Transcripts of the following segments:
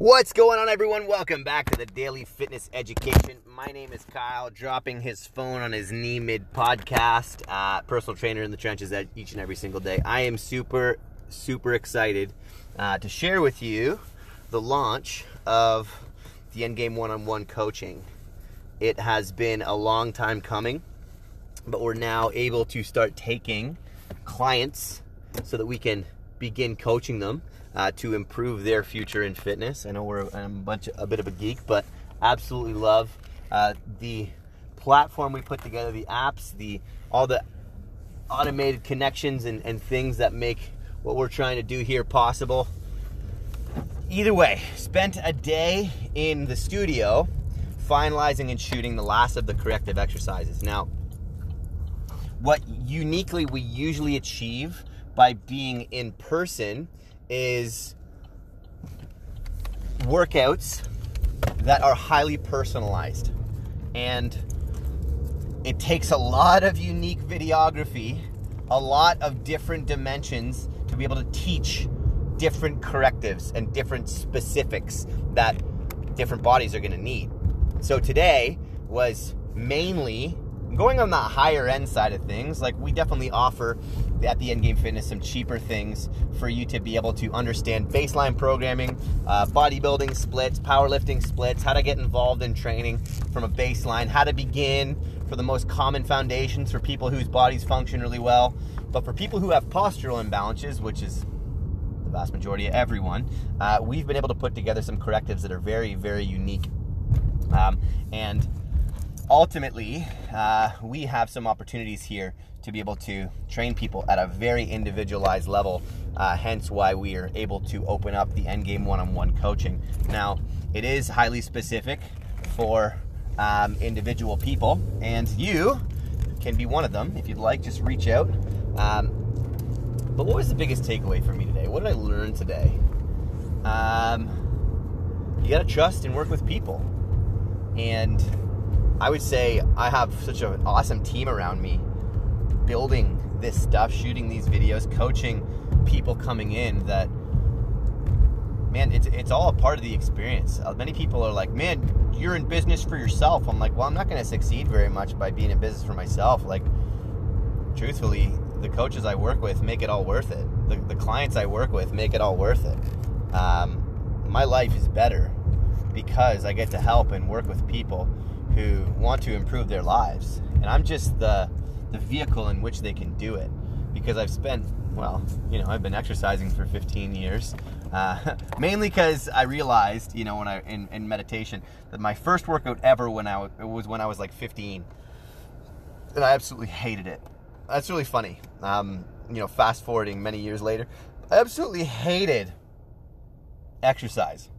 What's going on, everyone? Welcome back to the Daily Fitness Education. My name is Kyle, dropping his phone on his knee mid podcast. Uh, personal trainer in the trenches at each and every single day. I am super, super excited uh, to share with you the launch of the Endgame one on one coaching. It has been a long time coming, but we're now able to start taking clients so that we can begin coaching them uh, to improve their future in fitness. I know we're a bunch of, a bit of a geek, but absolutely love uh, the platform we put together, the apps, the all the automated connections and, and things that make what we're trying to do here possible. Either way, spent a day in the studio finalizing and shooting the last of the corrective exercises. Now, what uniquely we usually achieve by being in person is workouts that are highly personalized. And it takes a lot of unique videography, a lot of different dimensions to be able to teach different correctives and different specifics that different bodies are going to need. So today was mainly going on the higher end side of things, like we definitely offer at the Endgame Fitness some cheaper things for you to be able to understand baseline programming, uh, bodybuilding splits, powerlifting splits, how to get involved in training from a baseline, how to begin for the most common foundations for people whose bodies function really well. But for people who have postural imbalances, which is the vast majority of everyone, uh, we've been able to put together some correctives that are very, very unique. Um, and ultimately, uh, we have some opportunities here to be able to train people at a very individualized level. Uh, hence, why we are able to open up the Endgame one-on-one coaching. Now, it is highly specific for um, individual people, and you can be one of them if you'd like. Just reach out. Um, but what was the biggest takeaway for me today? What did I learn today? Um, you got to trust and work with people, and I would say I have such an awesome team around me building this stuff, shooting these videos, coaching people coming in that man, it's it's all a part of the experience. Uh, many people are like, "Man, you're in business for yourself." I'm like, "Well, I'm not going to succeed very much by being in business for myself." Like truthfully, the coaches I work with make it all worth it. The, the clients I work with make it all worth it. Um, my life is better because I get to help and work with people who want to improve their lives. And I'm just the, the vehicle in which they can do it because I've spent, well, you know, I've been exercising for 15 years. Uh, mainly because I realized, you know, when I in, in meditation, that my first workout ever when I was when I was like 15, and I absolutely hated it. That's really funny. Um, you know, fast forwarding many years later, I absolutely hated exercise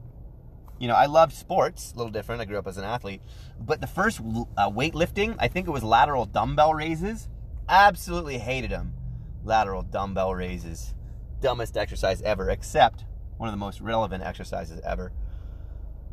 you know, I loved sports, a little different. I grew up as an athlete. But the first uh, weightlifting, I think it was lateral dumbbell raises. Absolutely hated them. Lateral dumbbell raises. Dumbest exercise ever, except one of the most relevant exercises ever.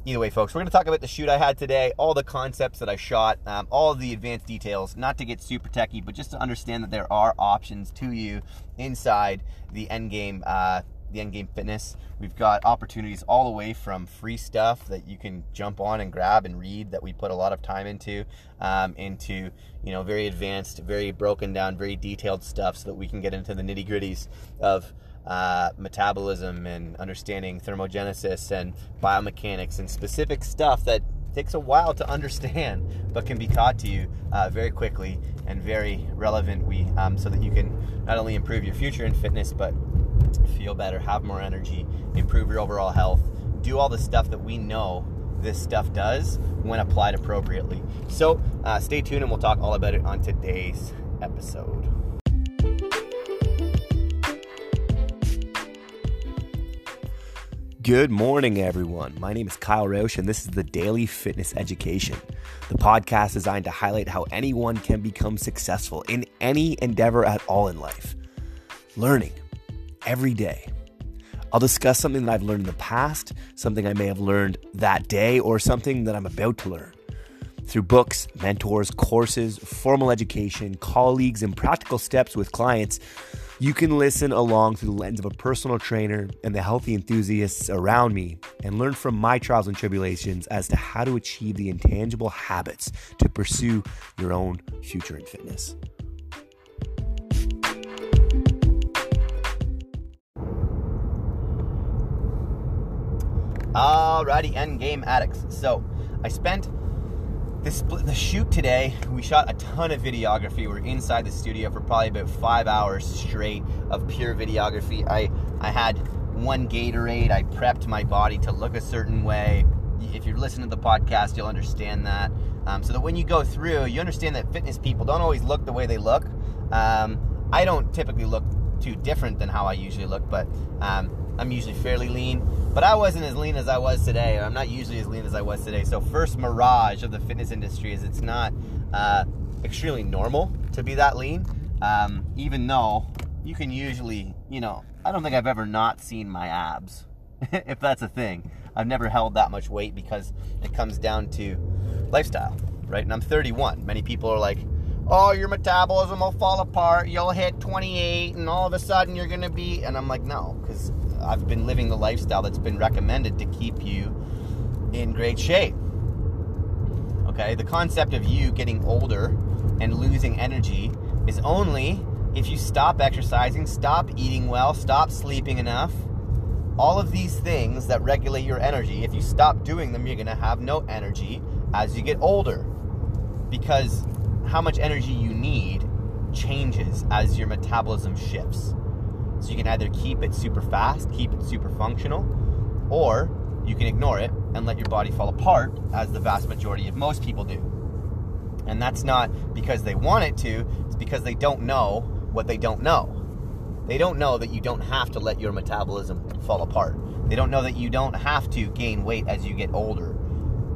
Either way, folks, we're going to talk about the shoot I had today, all the concepts that I shot, um, all the advanced details, not to get super techy, but just to understand that there are options to you inside the endgame uh, the Endgame Fitness. We've got opportunities all the way from free stuff that you can jump on and grab and read that we put a lot of time into, um, into you know very advanced, very broken down, very detailed stuff, so that we can get into the nitty gritties of. Uh, metabolism and understanding thermogenesis and biomechanics and specific stuff that takes a while to understand, but can be taught to you uh, very quickly and very relevant. We um, so that you can not only improve your future in fitness, but feel better, have more energy, improve your overall health, do all the stuff that we know this stuff does when applied appropriately. So uh, stay tuned and we'll talk all about it on today's episode. Good morning, everyone. My name is Kyle Roche, and this is the Daily Fitness Education, the podcast designed to highlight how anyone can become successful in any endeavor at all in life. Learning every day. I'll discuss something that I've learned in the past, something I may have learned that day, or something that I'm about to learn. Through books, mentors, courses, formal education, colleagues, and practical steps with clients, you can listen along through the lens of a personal trainer and the healthy enthusiasts around me and learn from my trials and tribulations as to how to achieve the intangible habits to pursue your own future in fitness. Alrighty, end game addicts. So I spent this the shoot today. We shot a ton of videography. We're inside the studio for probably about five hours straight of pure videography. I I had one Gatorade. I prepped my body to look a certain way. If you're listening to the podcast, you'll understand that. Um, so that when you go through, you understand that fitness people don't always look the way they look. Um, I don't typically look too different than how I usually look, but um, I'm usually fairly lean. But I wasn't as lean as I was today. I'm not usually as lean as I was today. So first mirage of the fitness industry is it's not uh, extremely normal to be that lean. Um, even though you can usually, you know, I don't think I've ever not seen my abs, if that's a thing. I've never held that much weight because it comes down to lifestyle, right? And I'm 31. Many people are like, oh, your metabolism will fall apart. You'll hit 28, and all of a sudden you're going to be. And I'm like, no, because I've been living the lifestyle that's been recommended to keep you in great shape. Okay, the concept of you getting older and losing energy is only if you stop exercising, stop eating well, stop sleeping enough. All of these things that regulate your energy, if you stop doing them, you're to have no energy as you get older. Because how much energy you need changes as your metabolism shifts. So you can either keep it super fast, keep it super functional, or you can ignore it and let your body fall apart, as the vast majority of most people do. And that's not because they want it to, it's because they don't know what they don't know. They don't know that you don't have to let your metabolism fall apart. They don't know that you don't have to gain weight as you get older.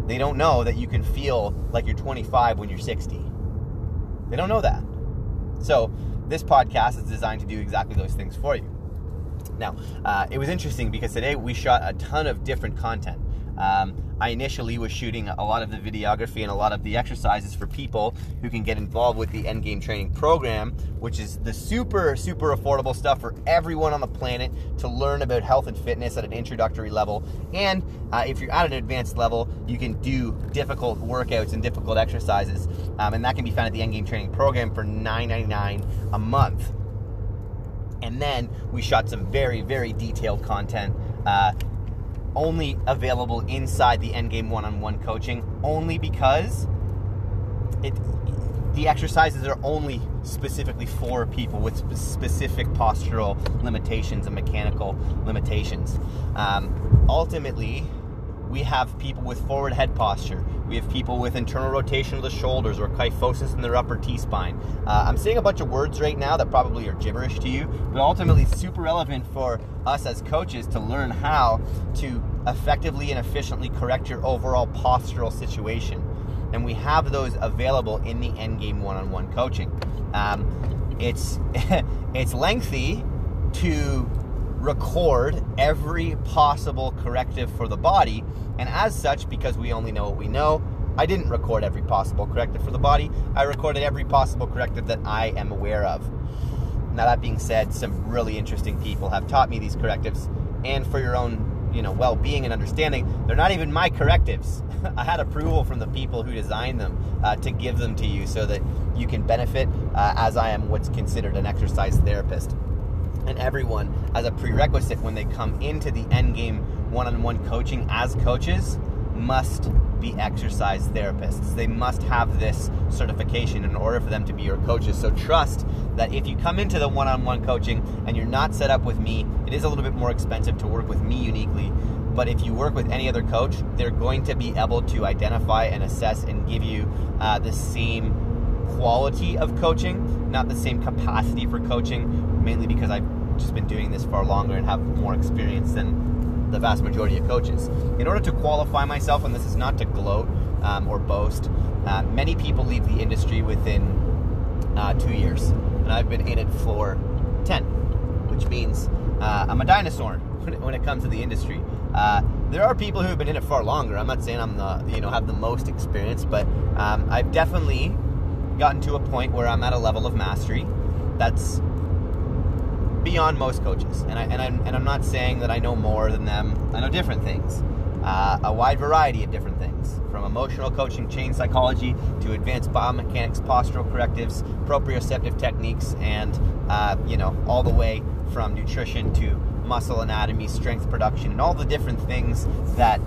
They don't know that you can feel like you're 25 when you're 60. They don't know that. So, this podcast is designed to do exactly those things for you. Now, uh, it was interesting because today we shot a ton of different content. Um, I initially was shooting a lot of the videography and a lot of the exercises for people who can get involved with the Endgame Training Program, which is the super, super affordable stuff for everyone on the planet to learn about health and fitness at an introductory level. And uh, if you're at an advanced level, you can do difficult workouts and difficult exercises. Um, and that can be found at the Endgame Training Program for $9.99 a month. And then we shot some very, very detailed content. Uh, only available inside the endgame one-on-one coaching only because it the exercises are only specifically for people with specific postural limitations and mechanical limitations. Um, ultimately, we have people with forward head posture. We have people with internal rotation of the shoulders or kyphosis in their upper T spine. Uh, I'm saying a bunch of words right now that probably are gibberish to you, but ultimately super relevant for us as coaches to learn how to effectively and efficiently correct your overall postural situation. And we have those available in the Endgame one-on-one coaching. Um, it's it's lengthy to record every possible corrective for the body. And as such, because we only know what we know, I didn't record every possible corrective for the body. I recorded every possible corrective that I am aware of. Now, that being said, some really interesting people have taught me these correctives. And for your own, you know, well-being and understanding, they're not even my correctives. I had approval from the people who designed them uh, to give them to you so that you can benefit uh, as I am what's considered an exercise therapist and everyone as a prerequisite when they come into the end game one-on-one coaching as coaches must be exercise therapists. They must have this certification in order for them to be your coaches. So trust that if you come into the one-on-one coaching and you're not set up with me, it is a little bit more expensive to work with me uniquely. But if you work with any other coach, they're going to be able to identify and assess and give you uh, the same quality of coaching, not the same capacity for coaching, mainly because I've just been doing this far longer and have more experience than the vast majority of coaches. In order to qualify myself, and this is not to gloat um, or boast, uh, many people leave the industry within uh, two years, and I've been in it for 10, which means uh, I'm a dinosaur when it comes to the industry. Uh, there are people who have been in it far longer. I'm not saying I'm the you know have the most experience, but um, I've definitely gotten to a point where I'm at a level of mastery that's beyond most coaches, and I and I'm and I'm not saying that I know more than them. I know different things, uh, a wide variety of different things, from emotional coaching, change psychology, to advanced biomechanics, postural correctives, proprioceptive techniques, and uh, you know all the way from nutrition to muscle anatomy, strength production, and all the different things that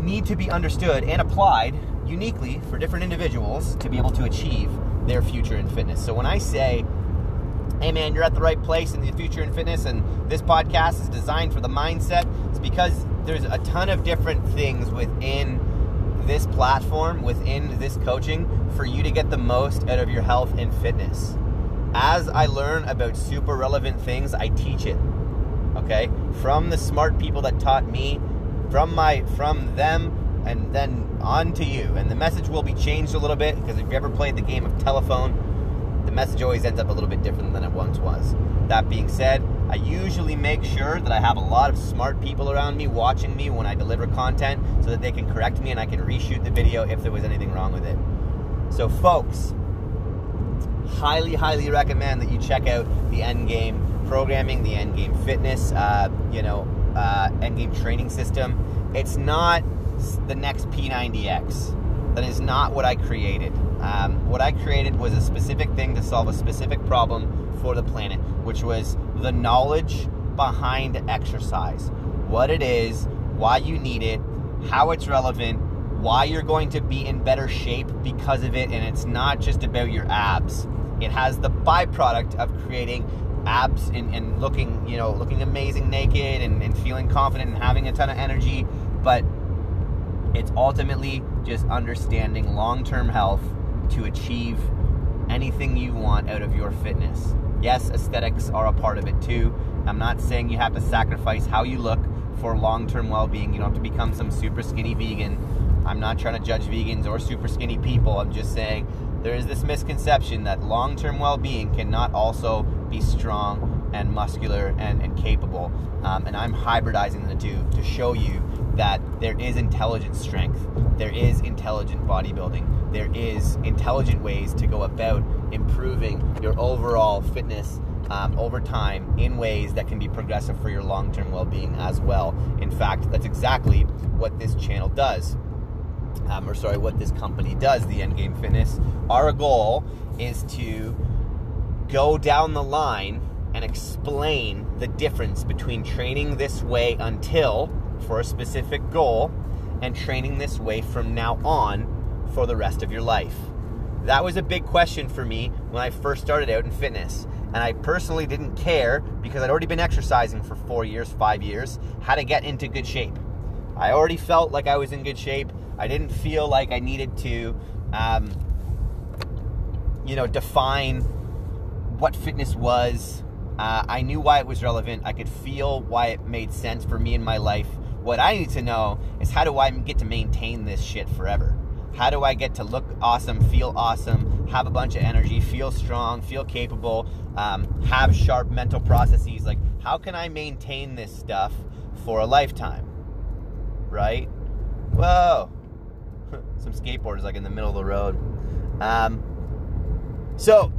need to be understood and applied uniquely for different individuals to be able to achieve their future in fitness. So when I say, hey man, you're at the right place in the future in fitness, and this podcast is designed for the mindset, it's because there's a ton of different things within this platform, within this coaching, for you to get the most out of your health and fitness. As I learn about super relevant things, I teach it. Okay? From the smart people that taught me, from my from them and then on to you. And the message will be changed a little bit because if you ever played the game of telephone, the message always ends up a little bit different than it once was. That being said, I usually make sure that I have a lot of smart people around me watching me when I deliver content so that they can correct me and I can reshoot the video if there was anything wrong with it. So, folks, highly, highly recommend that you check out the Endgame programming, the Endgame fitness, uh, you know, uh, Endgame training system. It's not the next P90X. That is not what I created. Um, what I created was a specific thing to solve a specific problem for the planet, which was the knowledge behind exercise. What it is, why you need it, how it's relevant, why you're going to be in better shape because of it, and it's not just about your abs. It has the byproduct of creating abs and, and looking, you know, looking amazing naked and, and feeling confident and having a ton of energy, but it's ultimately just understanding long term health to achieve anything you want out of your fitness. Yes, aesthetics are a part of it too. I'm not saying you have to sacrifice how you look for long term well being. You don't have to become some super skinny vegan. I'm not trying to judge vegans or super skinny people. I'm just saying there is this misconception that long term well being cannot also be strong and muscular and, and capable. Um, and I'm hybridizing the two to show you that there is intelligent strength, there is intelligent bodybuilding, there is intelligent ways to go about improving your overall fitness um, over time in ways that can be progressive for your long term well being as well. In fact, that's exactly what this channel does. Um, or sorry, what this company does, the Endgame Fitness. Our goal is to go down the line and explain the difference between training this way until for a specific goal and training this way from now on for the rest of your life? That was a big question for me when I first started out in fitness. And I personally didn't care because I'd already been exercising for four years, five years, how to get into good shape. I already felt like I was in good shape. I didn't feel like I needed to, um, you know, define what fitness was. Uh, I knew why it was relevant. I could feel why it made sense for me in my life. What I need to know is how do I get to maintain this shit forever? How do I get to look awesome, feel awesome, have a bunch of energy, feel strong, feel capable, um, have sharp mental processes? Like, how can I maintain this stuff for a lifetime? Right? Whoa! Some skateboarders like in the middle of the road. Um, so,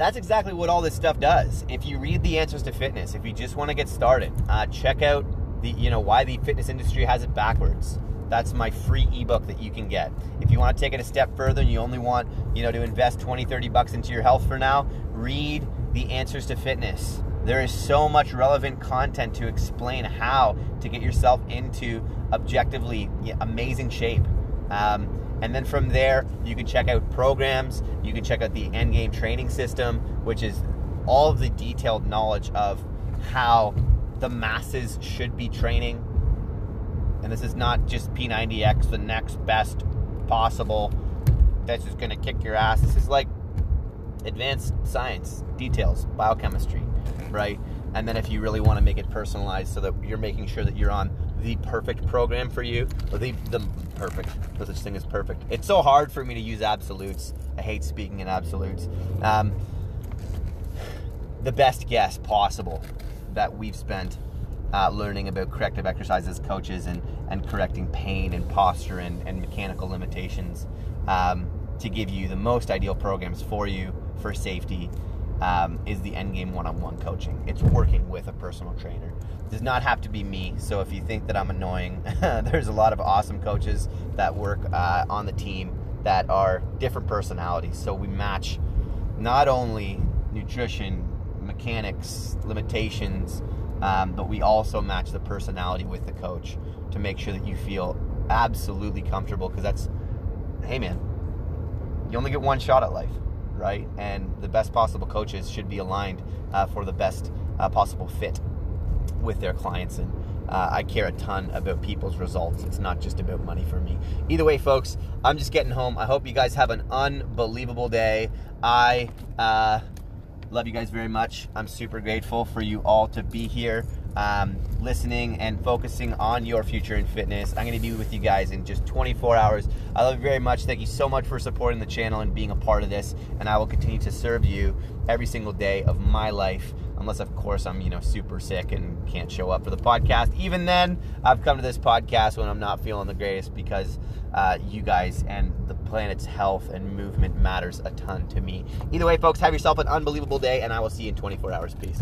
that's exactly what all this stuff does. If you read the answers to fitness, if you just want to get started, uh, check out the you know why the fitness industry has it backwards. That's my free ebook that you can get. If you want to take it a step further and you only want, you know, to invest 20, 30 bucks into your health for now, read The Answers to Fitness. There is so much relevant content to explain how to get yourself into objectively amazing shape. Um, and then from there, you can check out programs. You can check out the Endgame training system, which is all of the detailed knowledge of how the masses should be training. And this is not just P90X, the next best possible that's just going to kick your ass. This is like advanced science, details, biochemistry, right? And then if you really want to make it personalized so that you're making sure that you're on the perfect program for you, the, the perfect, no such thing as perfect. It's so hard for me to use absolutes. I hate speaking in absolutes. Um, the best guess possible that we've spent uh, learning about corrective exercises coaches and, and correcting pain and posture and, and mechanical limitations um, to give you the most ideal programs for you for safety um, is the end game one-on-one coaching. It's working with a personal trainer. Does not have to be me. So if you think that I'm annoying, there's a lot of awesome coaches that work uh, on the team that are different personalities. So we match not only nutrition, mechanics, limitations, um, but we also match the personality with the coach to make sure that you feel absolutely comfortable because that's, hey man, you only get one shot at life, right? And the best possible coaches should be aligned uh, for the best uh, possible fit with their clients. And uh, I care a ton about people's results. It's not just about money for me. Either way, folks, I'm just getting home. I hope you guys have an unbelievable day. I uh, love you guys very much. I'm super grateful for you all to be here um, listening and focusing on your future in fitness. I'm going to be with you guys in just 24 hours. I love you very much. Thank you so much for supporting the channel and being a part of this. And I will continue to serve you every single day of my life. Unless, of course, I'm you know super sick and can't show up for the podcast. Even then, I've come to this podcast when I'm not feeling the greatest because uh, you guys and the planet's health and movement matters a ton to me. Either way, folks, have yourself an unbelievable day, and I will see you in 24 hours. Peace.